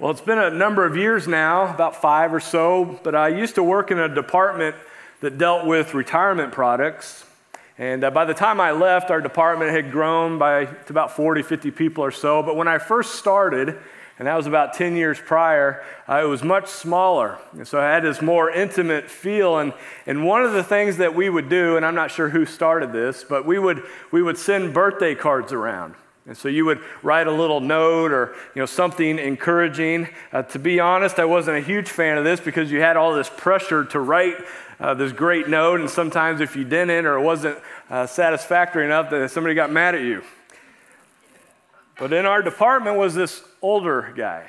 Well, it's been a number of years now, about five or so, but I used to work in a department that dealt with retirement products. And uh, by the time I left, our department had grown by to about 40, 50 people or so. But when I first started, and that was about 10 years prior, uh, it was much smaller. And so I had this more intimate feel. And, and one of the things that we would do, and I'm not sure who started this, but we would, we would send birthday cards around. And so you would write a little note or you know something encouraging. Uh, to be honest, I wasn't a huge fan of this because you had all this pressure to write uh, this great note, and sometimes if you didn't or it wasn't uh, satisfactory enough, that somebody got mad at you. But in our department was this older guy.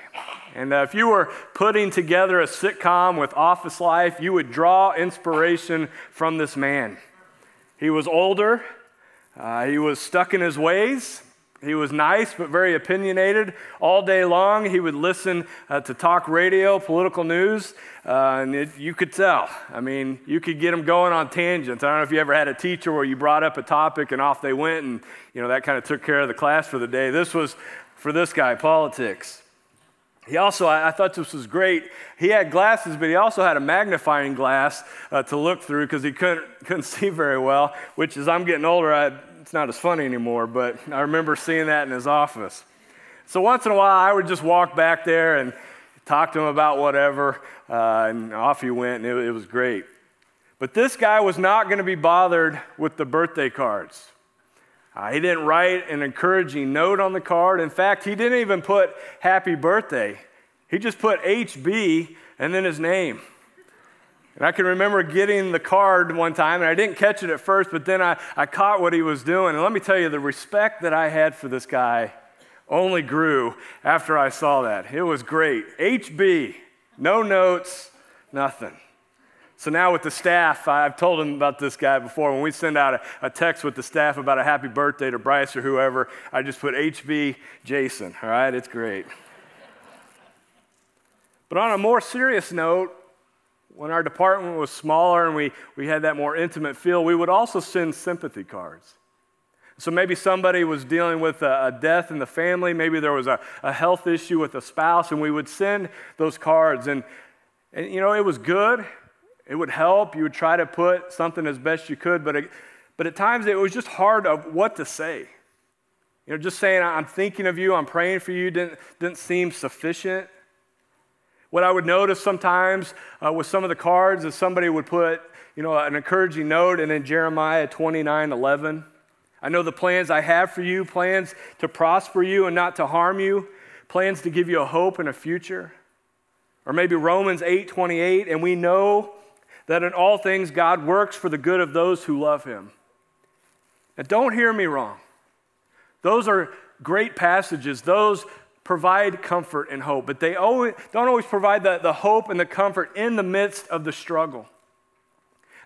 And uh, if you were putting together a sitcom with office life, you would draw inspiration from this man. He was older, uh, he was stuck in his ways. He was nice but very opinionated. All day long, he would listen uh, to talk radio, political news, uh, and it, you could tell. I mean, you could get him going on tangents. I don't know if you ever had a teacher where you brought up a topic and off they went, and you know that kind of took care of the class for the day. This was for this guy, politics. He also, I, thought this was great. He had glasses, but he also had a magnifying glass uh, to look through because he couldn't, couldn't see very well, which as I'm getting older, I it's not as funny anymore, but I remember seeing that in his office. So once in a while, I would just walk back there and talk to him about whatever, uh, and off he went, and it, it was great. But this guy was not going to be bothered with the birthday cards. Uh, he didn't write an encouraging note on the card. In fact, he didn't even put happy birthday. He just put HB and then his name. And I can remember getting the card one time, and I didn't catch it at first, but then I, I caught what he was doing. And let me tell you, the respect that I had for this guy only grew after I saw that. It was great. HB, no notes, nothing. So now with the staff, I've told them about this guy before. When we send out a, a, text with the staff about a happy birthday to Bryce or whoever, I just put HB Jason. All right, it's great. But on a more serious note, when our department was smaller and we, we had that more intimate feel, we would also send sympathy cards. So maybe somebody was dealing with a, a death in the family, maybe there was a, a, health issue with a spouse, and we would send those cards. And, and, you know, it was good, it would help. You would try to put something as best you could, but, it, but at times it was just hard of what to say. You know, just saying, I'm thinking of you, I'm praying for you, didn't, didn't seem sufficient. What I would notice sometimes uh, with some of the cards is somebody would put, you know, an encouraging note and then Jeremiah 29 11. I know the plans I have for you, plans to prosper you and not to harm you, plans to give you a hope and a future. Or maybe Romans 8 28, and we know that in all things God works for the good of those who love him. Now, don't hear me wrong. Those are great passages. Those provide comfort and hope, but they always, don't always provide the, the hope and the comfort in the midst of the struggle.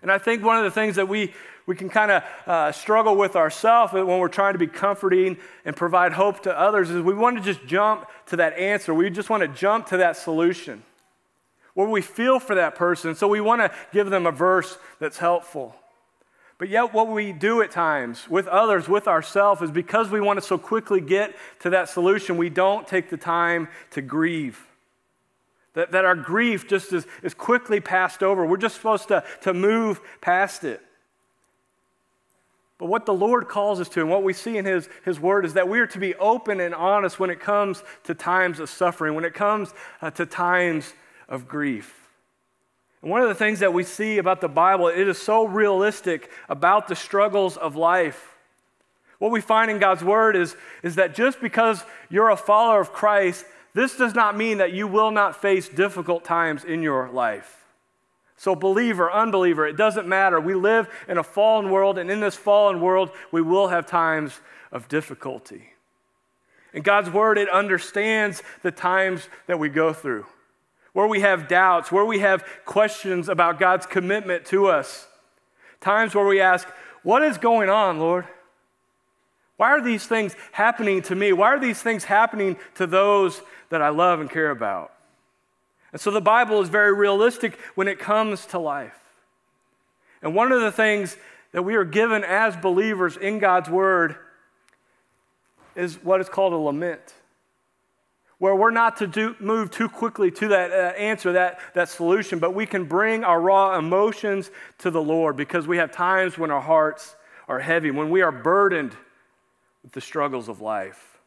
And I think one of the things that we, we can kind of uh, struggle with ourselves when we're trying to be comforting and provide hope to others is we want to just jump to that answer. We just want to jump to that solution where we feel for that person. So we want to give them a verse that's helpful. But yet, what we do at times with others, with ourselves, is because we want to so quickly get to that solution, we don't take the time to grieve. That, that our grief just is, is quickly passed over. We're just supposed to, to move past it. But what the Lord calls us to, and what we see in His, His Word, is that we are to be open and honest when it comes to times of suffering, when it comes uh, to times of grief. And one of the things that we see about the Bible, it is so realistic about the struggles of life. What we find in God's Word is, is that just because you're a follower of Christ, this does not mean that you will not face difficult times in your life. So, believer, unbeliever, it doesn't matter. We live in a fallen world, and in this fallen world, we will have times of difficulty. And God's Word, it understands the times that we go through where we have doubts, where we have questions about God's commitment to us. Times where we ask, What is going on, Lord? Why are these things happening to me? Why are these things happening to those that I love and care about? And so the Bible is very realistic when it comes to life. And one of the things that we are given as believers in God's Word is what is called a lament. Where we're not to do, move too quickly to that uh, answer, that, that solution, but we can bring our raw emotions to the Lord because we have times when our hearts are heavy, when we are burdened with the struggles of life.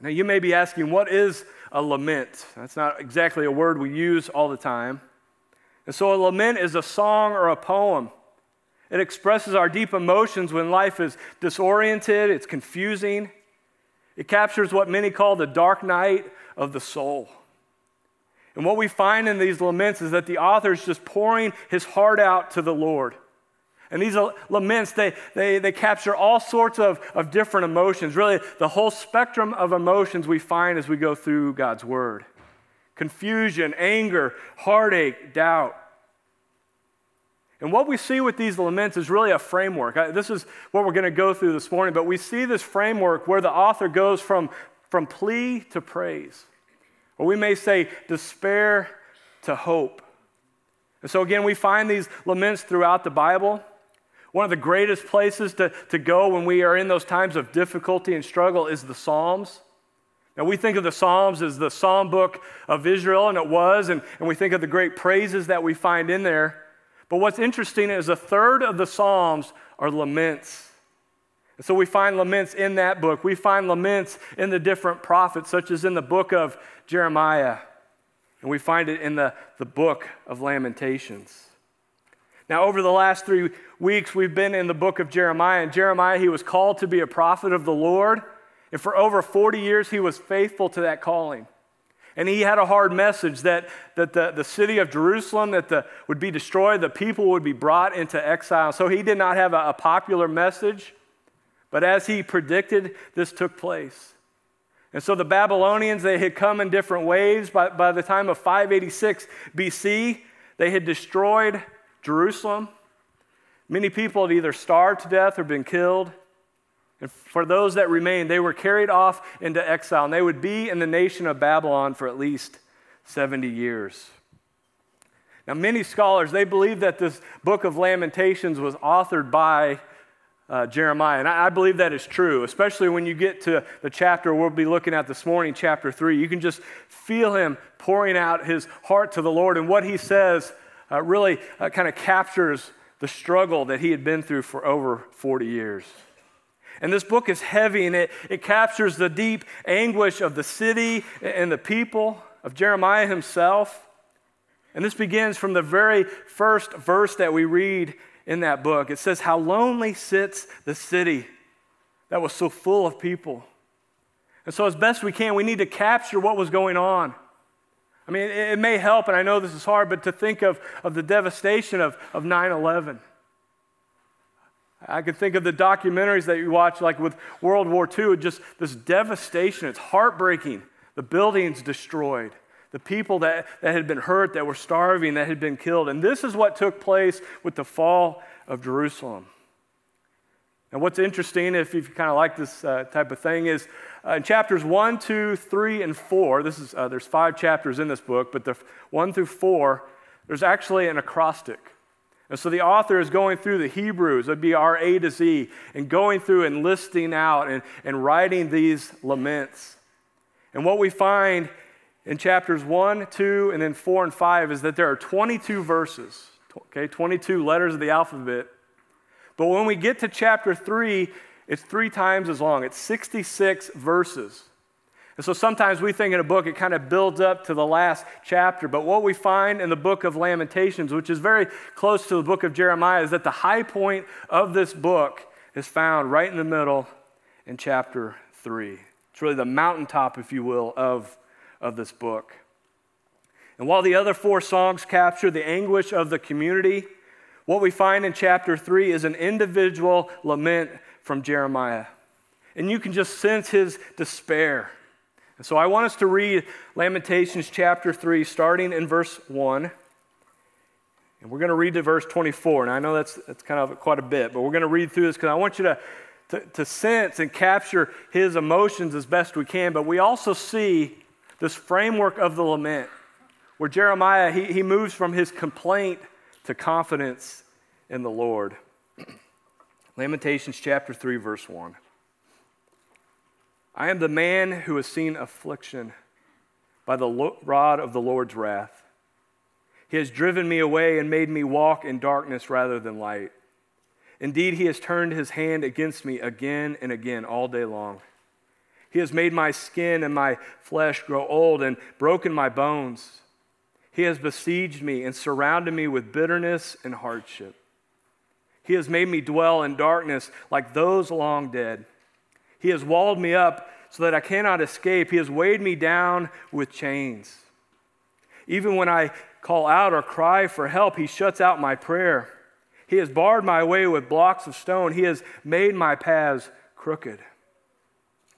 Now, you may be asking, what is a lament? That's not exactly a word we use all the time. And so, a lament is a song or a poem. It expresses our deep emotions when life is disoriented, it's confusing. It captures what many call the dark night of the soul. And what we find in these laments is that the author is just pouring his heart out to the Lord. And these laments, they, they, they capture all sorts of, of different emotions, really, the whole spectrum of emotions we find as we go through God's Word confusion, anger, heartache, doubt. And what we see with these laments is really a framework. This is what we're going to go through this morning, but we see this framework where the author goes from, from plea to praise, or we may say despair to hope. And so, again, we find these laments throughout the Bible. One of the greatest places to, to go when we are in those times of difficulty and struggle is the Psalms. Now, we think of the Psalms as the psalm book of Israel, and it was, and, and we think of the great praises that we find in there. But what's interesting is a third of the Psalms are laments. And so we find laments in that book. We find laments in the different prophets, such as in the book of Jeremiah. And we find it in the, the book of Lamentations. Now, over the last three weeks, we've been in the book of Jeremiah. And Jeremiah, he was called to be a prophet of the Lord. And for over 40 years, he was faithful to that calling. And he had a hard message that, that the, the city of Jerusalem that the, would be destroyed, the people would be brought into exile. So he did not have a, a popular message. But as he predicted, this took place. And so the Babylonians, they had come in different waves. By, by the time of 586 BC, they had destroyed Jerusalem. Many people had either starved to death or been killed. And for those that remained, they were carried off into exile, and they would be in the nation of Babylon for at least 70 years. Now, many scholars, they believe that this book of Lamentations was authored by uh, Jeremiah. And I, I, believe that is true, especially when you get to the chapter we'll be looking at this morning, chapter 3. You can just feel him pouring out his heart to the Lord. And what he says uh, really uh, kind of captures the struggle that he had been through for over 40 years. And this book is heavy and it, it captures the deep anguish of the city and the people, of Jeremiah himself. And this begins from the very first verse that we read in that book. It says, How lonely sits the city that was so full of people. And so, as best we can, we need to capture what was going on. I mean, it, may help, and I know this is hard, but to think of, of the devastation of, of 9 11. I can think of the documentaries that you watch, like with World War II, just this devastation. It's heartbreaking. The buildings destroyed, the people that, that had been hurt, that were starving, that had been killed. And this is what took place with the fall of Jerusalem. And what's interesting, if you kind of like this uh, type of thing, is uh, in chapters 1, 2, 3, and 4, this is, uh, there's five chapters in this book, but the 1 through 4, there's actually an acrostic. And so the author is going through the Hebrews, it'd be our A to Z, and going through and listing out and, and writing these laments. And what we find in chapters 1, 2, and then 4 and 5 is that there are 22 verses, okay, 22 letters of the alphabet but when we get to chapter 3, it's three times as long. It's 66 verses. And so sometimes we think in a book it kind of builds up to the last chapter. But what we find in the book of Lamentations, which is very close to the book of Jeremiah, is that the high point of this book is found right in the middle in chapter 3. It's really the mountaintop, if you will, of, of this book. And while the other four songs capture the anguish of the community, what we find in chapter 3 is an individual lament from Jeremiah. And you can just sense his despair. And so I want us to read Lamentations chapter 3, starting in verse 1. And we're going to read to verse 24. And I know that's, that's kind of quite a bit, but we're going to read through this because I want you to, to, to sense and capture his emotions as best we can. But we also see this framework of the lament where Jeremiah, he, he moves from his complaint to confidence in the Lord. Lamentations chapter 3, verse 1. I am the man who has seen affliction by the rod of the Lord's wrath. He has driven me away and made me walk in darkness rather than light. Indeed, he has turned his hand against me again and again all day long. He has made my skin and my flesh grow old and broken my bones. He has besieged me and surrounded me with bitterness and hardship. He has made me dwell in darkness like those long dead. He has walled me up so that I cannot escape. He has weighed me down with chains. Even when I call out or cry for help, he shuts out my prayer. He has barred my way with blocks of stone. He has made my paths crooked.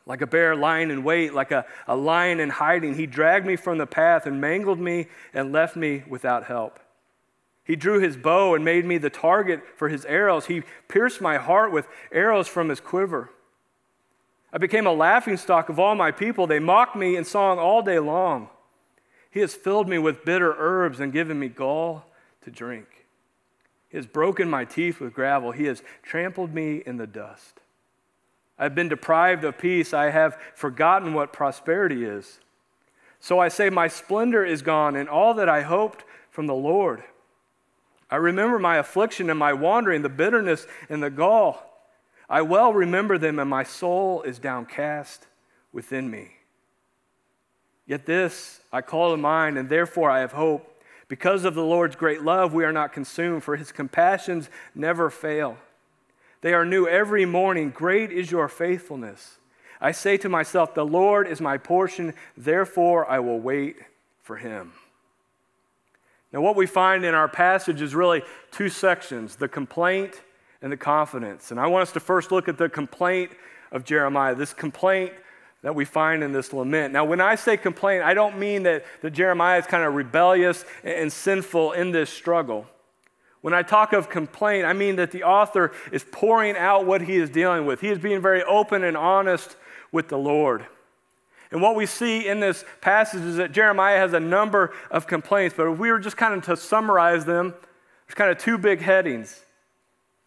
Like a bear lying in wait, like a, a lion in hiding, he dragged me from the path and mangled me and left me without help. He drew his bow and made me the target for his arrows. He pierced my heart with arrows from his quiver. I became a laughingstock of all my people. They mocked me in song all day long. He has filled me with bitter herbs and given me gall to drink. He has broken my teeth with gravel. He has trampled me in the dust. I have been deprived of peace. I have forgotten what prosperity is. So I say, My splendor is gone, and all that I hoped from the Lord. I remember my affliction and my wandering, the bitterness and the gall. I well remember them, and my soul is downcast within me. Yet this I call to mind, and therefore I have hope. Because of the Lord's great love, we are not consumed, for his compassions never fail. They are new every morning. Great is your faithfulness. I say to myself, The Lord is my portion, therefore I will wait for him. Now, what we find in our passage is really two sections the complaint and the confidence. And I want us to first look at the complaint of Jeremiah, this complaint that we find in this lament. Now, when I say complaint, I don't mean that, that Jeremiah is kind of rebellious and sinful in this struggle. When I talk of complaint, I mean that the author is pouring out what he is dealing with. He is being very open and honest with the Lord. And what we see in this passage is that Jeremiah has a number of complaints, but if we were just kind of to summarize them, there's kind of two big headings.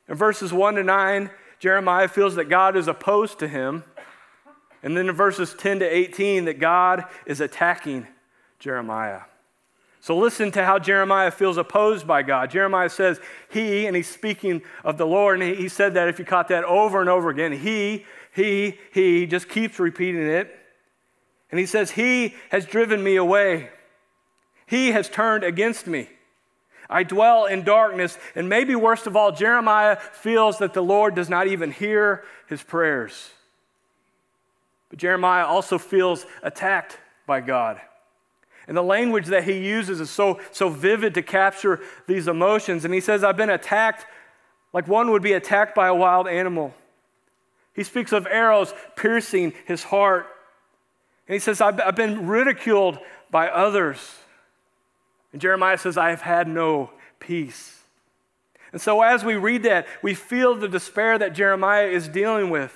In verses 1 to 9, Jeremiah feels that God is opposed to him. And then in verses 10 to 18, that God is attacking Jeremiah. So listen to how Jeremiah feels opposed by God. Jeremiah says, He, and he's speaking of the Lord, and he said that if you caught that over and over again, He, He, He, just keeps repeating it. And he says, He has driven me away. He has turned against me. I dwell in darkness. And maybe worst of all, Jeremiah feels that the Lord does not even hear his prayers. But Jeremiah also feels attacked by God. And the language that he uses is so, so vivid to capture these emotions. And he says, I've been attacked like one would be attacked by a wild animal. He speaks of arrows piercing his heart. And he says, I've, I've been ridiculed by others. And Jeremiah says, I have had no peace. And so as we read that, we feel the despair that Jeremiah is dealing with.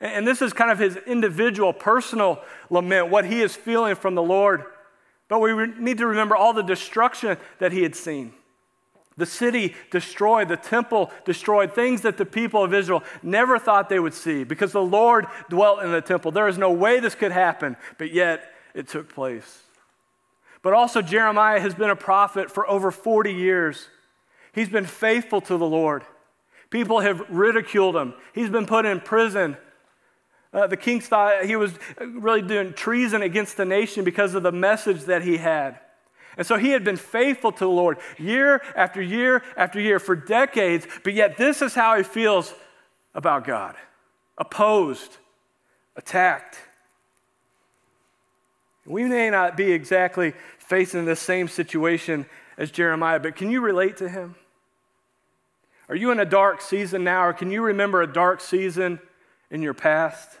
And this is kind of his individual, personal lament, what he is feeling from the Lord. But we need to remember all the destruction that he had seen. The city destroyed, the temple destroyed, things that the people of Israel never thought they would see because the Lord dwelt in the temple. There is no way this could happen, but yet it took place. But also, Jeremiah has been a prophet for over 40 years. He's been faithful to the Lord. People have ridiculed him, he's been put in prison. Uh, the king thought he was really doing treason against the nation because of the message that he had. And so he had been faithful to the Lord year after year after year for decades, but yet this is how he feels about God opposed, attacked. We may not be exactly facing the same situation as Jeremiah, but can you relate to him? Are you in a dark season now, or can you remember a dark season in your past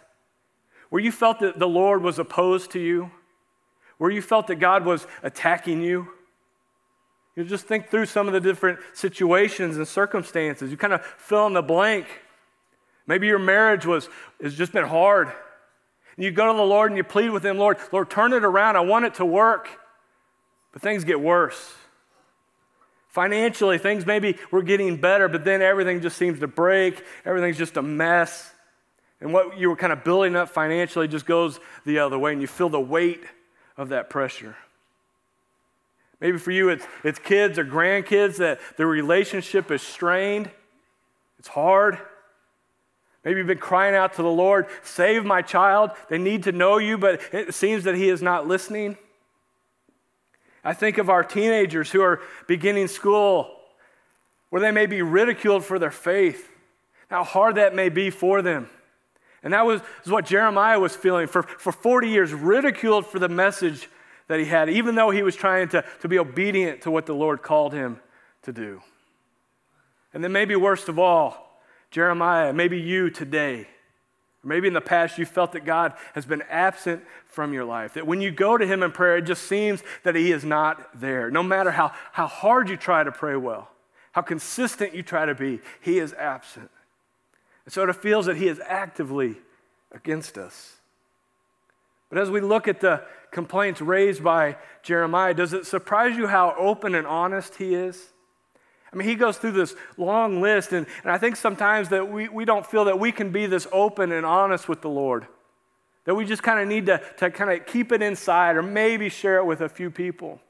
where you felt that the Lord was opposed to you, where you felt that God was attacking you? You just think through some of the different situations and circumstances. You kind of fill in the blank. Maybe your marriage was has just been hard. You go to the Lord and you plead with Him, Lord, Lord, turn it around. I want it to work. But things get worse. Financially, things maybe were getting better, but then everything just seems to break. Everything's just a mess. And what you were kind of building up financially just goes the other way, and you feel the weight of that pressure. Maybe for you, it's, it's kids or grandkids that the relationship is strained. It's hard. Maybe you've been crying out to the Lord, save my child. They need to know you, but it seems that He is not listening. I think of our teenagers who are beginning school where they may be ridiculed for their faith, how hard that may be for them. And that was, was what Jeremiah was feeling for, for 40 years, ridiculed for the message that he had, even though he was trying to, to be obedient to what the Lord called him to do. And then, maybe worst of all, Jeremiah, maybe you today, or maybe in the past you felt that God has been absent from your life. That when you go to Him in prayer, it just seems that He is not there. No matter how, how hard you try to pray well, how consistent you try to be, He is absent. And so it feels that He is actively against us. But as we look at the complaints raised by Jeremiah, does it surprise you how open and honest he is? I mean, he goes through this long list, and, and I think sometimes that we, we don't feel that we can be this open and honest with the Lord. That we just kind of need to, to kind of keep it inside or maybe share it with a few people.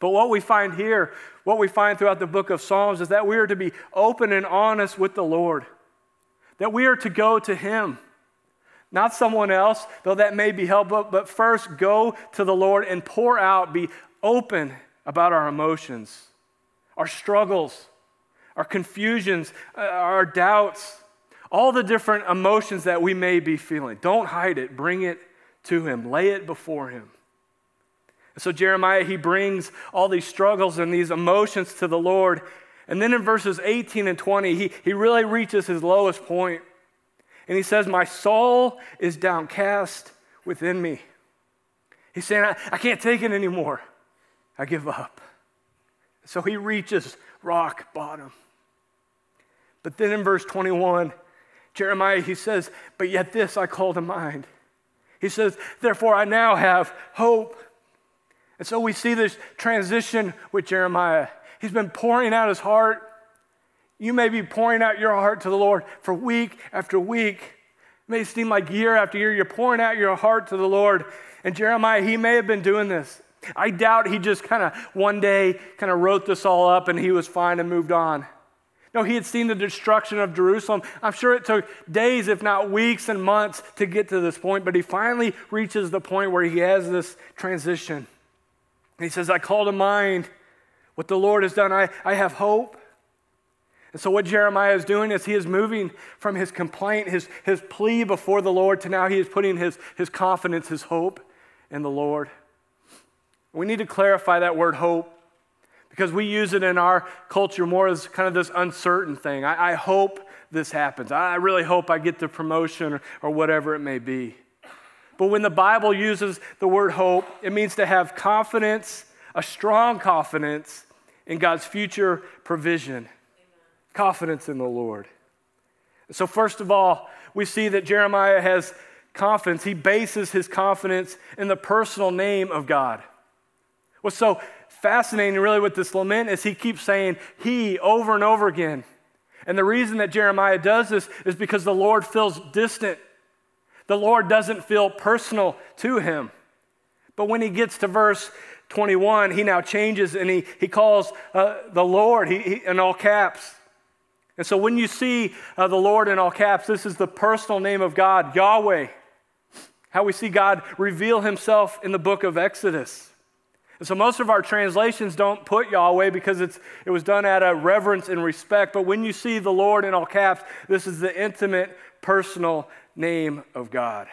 But what we find here, what we find throughout the book of Psalms, is that we are to be open and honest with the Lord. That we are to go to Him not someone else, though that may be helpful, but first go to the Lord and pour out, be open about our emotions, our struggles, our confusions, uh, our doubts, all the different emotions that we may be feeling. Don't hide it, bring it to Him, lay it before Him. so Jeremiah, he brings all these struggles and these emotions to the Lord. And then in verses 18 and 20, he, he really reaches his lowest point. And he says, My soul is downcast within me. He's saying, I, I can't take it anymore. I give up. So he reaches rock bottom. But then in verse 21, Jeremiah, he says, But yet this I call to mind. He says, Therefore I now have hope. And so we see this transition with Jeremiah. He's been pouring out his heart. You may be pouring out your heart to the Lord for week after week. It may seem like year after year, you're pouring out your heart to the Lord. And Jeremiah, he may have been doing this. I doubt he just kind of one day kind of wrote this all up and he was fine and moved on. No, he had seen the destruction of Jerusalem. I'm sure it took days, if not weeks and months, to get to this point, but he finally reaches the point where he has this transition. he says, I call to mind what the Lord has done. I, I have hope. And so, what Jeremiah is doing is he is moving from his complaint, his, his plea before the Lord, to now he is putting his, his confidence, his hope in the Lord. We need to clarify that word hope because we use it in our culture more as kind of this uncertain thing. I, I hope this happens. I really hope I get the promotion or, or whatever it may be. But when the Bible uses the word hope, it means to have confidence, a strong confidence in God's future provision confidence in the Lord. So, first of all, we see that Jeremiah has confidence. He bases his confidence in the personal name of God. What's so fascinating, really, with this lament is he keeps saying he over and over again. And the reason that Jeremiah does this is because the Lord feels distant. The Lord doesn't feel personal to him. But when he gets to verse 21, he now changes and he, he calls uh, the Lord he, he, in all caps. And so when you see uh, the Lord in all caps, this is the personal name of God, Yahweh. How we see God reveal himself in the book of Exodus. And so most of our translations don't put Yahweh because it's, it was done out of reverence and respect. But when you see the Lord in all caps, this is the intimate, personal name of God.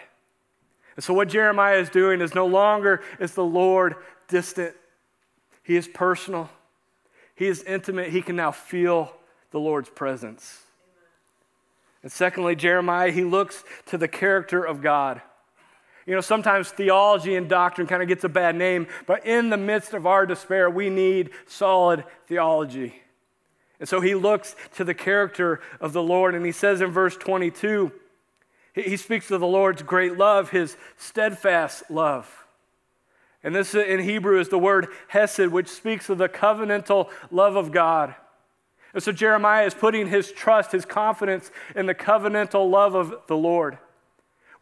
And so what Jeremiah is doing is no longer is the Lord distant. He is personal. He is intimate. He can now feel the Lord's presence. And secondly, Jeremiah, he looks to the character of God. You know, sometimes theology and doctrine kind of gets a bad name, but in the midst of our despair, we need solid theology. And so he looks to the character of the Lord, and he says in verse 22, he speaks of the Lord's great love, his steadfast love. And this in Hebrew is the word hesed, which speaks of the covenantal love of God. And so Jeremiah is putting his trust, his confidence in the covenantal love of the Lord,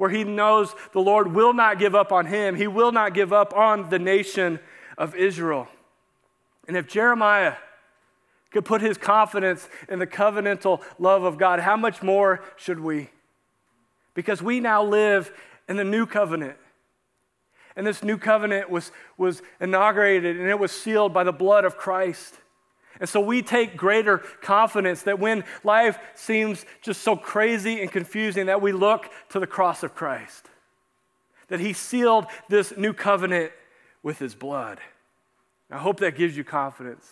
where he knows the Lord will not give up on him. He will not give up on the nation of Israel. And if Jeremiah could put his confidence in the covenantal love of God, how much more should we? Because we now live in the new covenant. And this new covenant was, was inaugurated and it was sealed by the blood of Christ. And so we take greater confidence that when life seems just so crazy and confusing, that we look to the cross of Christ. That He sealed this new covenant with His blood. I hope that gives you confidence.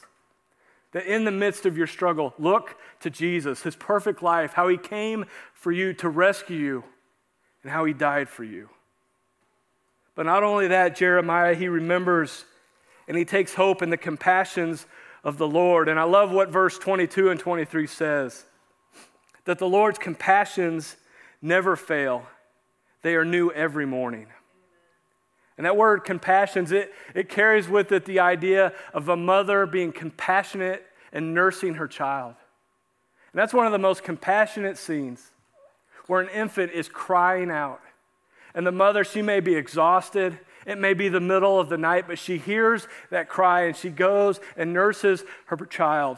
That in the midst of your struggle, look to Jesus, His perfect life, how He came for you to rescue you, and how He died for you. But not only that, Jeremiah, he remembers and he takes hope in the compassions of the Lord. And I love what verse 22 and 23 says that the Lord's compassions never fail, they are new every morning. And that word compassions, it, it carries with it the idea of a mother being compassionate and nursing her child. And that's one of the most compassionate scenes where an infant is crying out and the mother, she may be exhausted. It may be the middle of the night, but she hears that cry and she goes and nurses her child.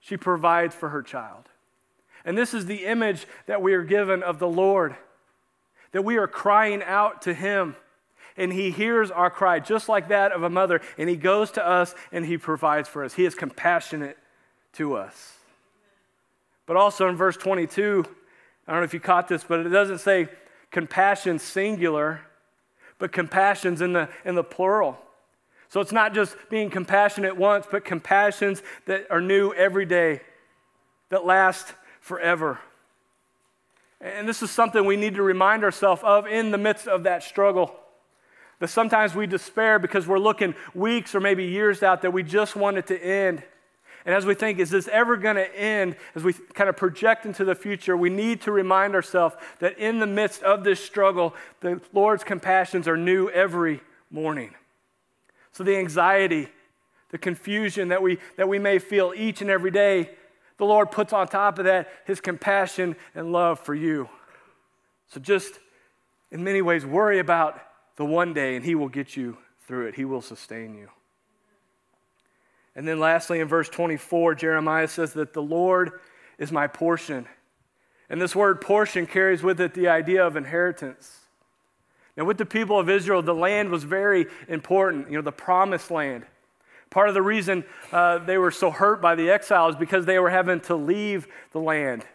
She provides for her child. And this is the image that we are given of the Lord that we are crying out to Him. And He hears our cry, just like that of a mother. And He goes to us and He provides for us. He is compassionate to us. But also in verse 22, I don't know if you caught this, but it doesn't say compassion singular, but compassions in the, in the plural. So it's not just being compassionate once, but compassions that are new every day, that last forever. And this is something we need to remind ourselves of in the midst of that struggle. That sometimes we despair because we're looking weeks or maybe years out that we just want it to end. And as we think, is this ever going to end? As we kind of project into the future, we need to remind ourselves that in the midst of this struggle, the Lord's compassions are new every morning. So the anxiety, the confusion that we, that we may feel each and every day, the Lord puts on top of that his compassion and love for you. So just in many ways, worry about the one day, and he will get you through it, he will sustain you. And then lastly, in verse 24, Jeremiah says that the Lord is my portion. And this word portion carries with it the idea of inheritance. Now, with the people of Israel, the land was very important, you know, the promised land. Part of the reason uh, they were so hurt by the exile is because they were having to leave the land.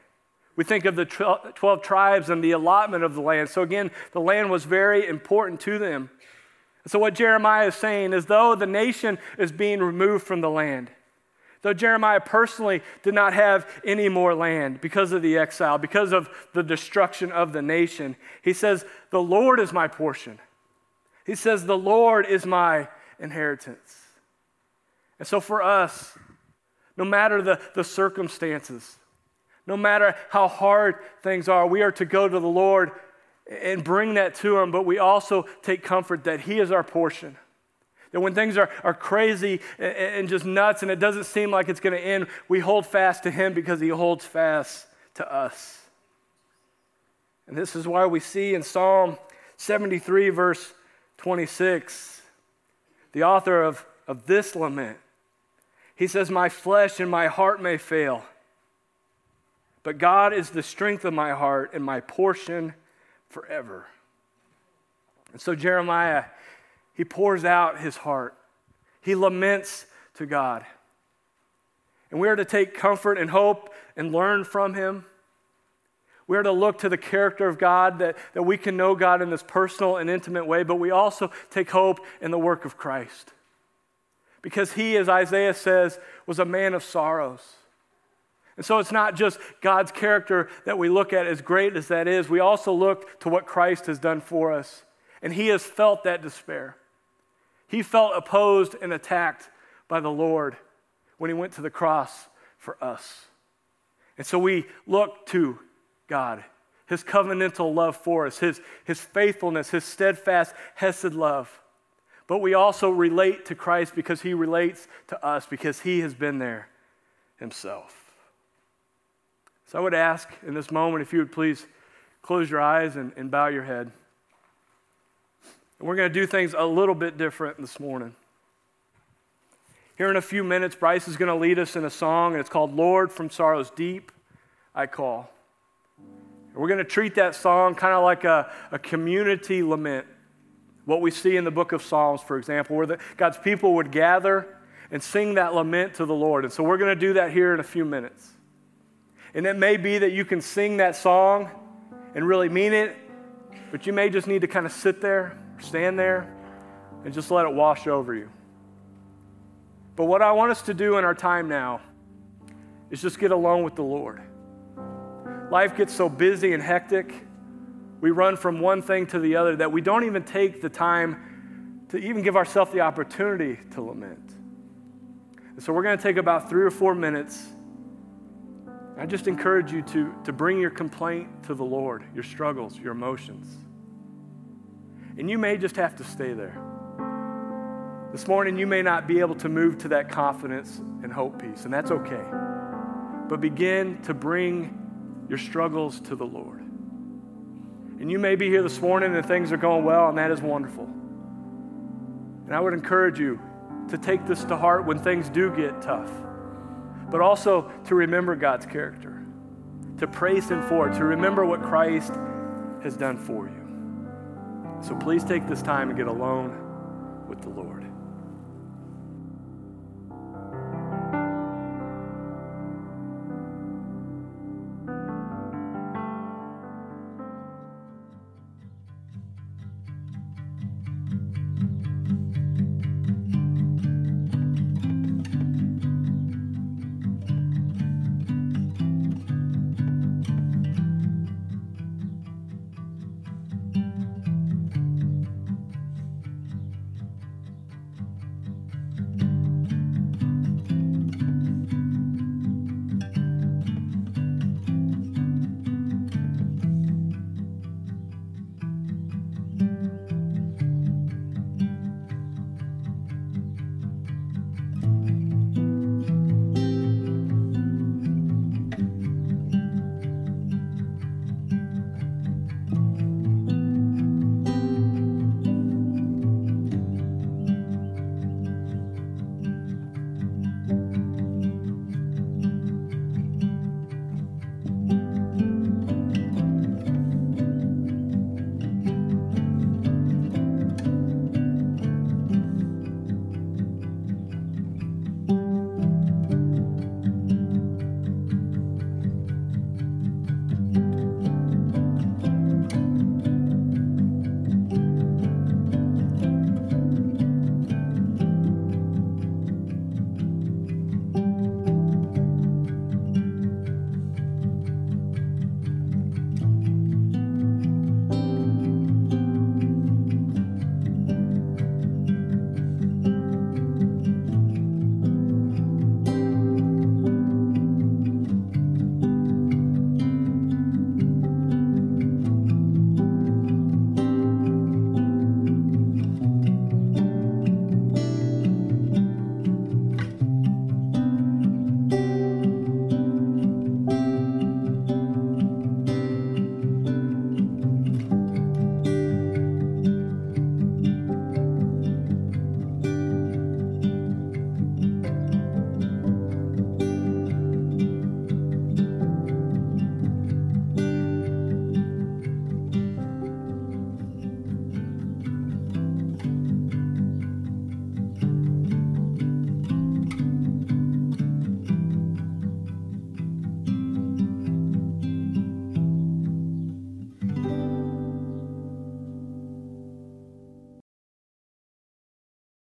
We think of the 12 tribes and the allotment of the land. So, again, the land was very important to them. So, what Jeremiah is saying is though the nation is being removed from the land, though Jeremiah personally did not have any more land because of the exile, because of the destruction of the nation, he says, The Lord is my portion. He says, The Lord is my inheritance. And so, for us, no matter the, the circumstances, no matter how hard things are, we are to go to the Lord and bring that to Him, but we also take comfort that He is our portion. That when things are, are crazy and, and just nuts and it doesn't seem like it's going to end, we hold fast to Him because He holds fast to us. And this is why we see in Psalm 73, verse 26, the author of, of this lament, he says, My flesh and my heart may fail, but God is the strength of my heart and my portion forever. And so Jeremiah, he pours out his heart. He laments to God. And we are to take comfort and hope and learn from him. We are to look to the character of God, that, that we can know God in this personal and intimate way, but we also take hope in the work of Christ. Because he, as Isaiah says, was a man of sorrows. And so it's not just God's character that we look at, as great as that is. We also look to what Christ has done for us. And he has felt that despair. He felt opposed and attacked by the Lord when he went to the cross for us. And so we look to God, his covenantal love for us, his, his faithfulness, his steadfast, Hesed love. But we also relate to Christ because he relates to us, because he has been there himself. So I would ask in this moment if you would please close your eyes and, and bow your head. And we're going to do things a little bit different this morning. Here in a few minutes, Bryce is going to lead us in a song, and it's called Lord from Sorrow's Deep I Call. And we're going to treat that song kind of like a, a community lament. What we see in the book of Psalms, for example, where the, God's people would gather and sing that lament to the Lord. And so we're going to do that here in a few minutes. And it may be that you can sing that song and really mean it, but you may just need to kind of sit there, stand there, and just let it wash over you. But what I want us to do in our time now is just get alone with the Lord. Life gets so busy and hectic. We run from one thing to the other that we don't even take the time to even give ourselves the opportunity to lament. And so we're going to take about three or four minutes. I just encourage you to, to bring your complaint to the Lord, your struggles, your emotions. And you may just have to stay there. This morning, you may not be able to move to that confidence and hope piece, and that's okay. But begin to bring your struggles to the Lord. And you may be here this morning and things are going well, and that is wonderful. And I would encourage you to take this to heart when things do get tough, but also to remember God's character, to praise Him for it, to remember what Christ has done for you. So please take this time and get alone with the Lord.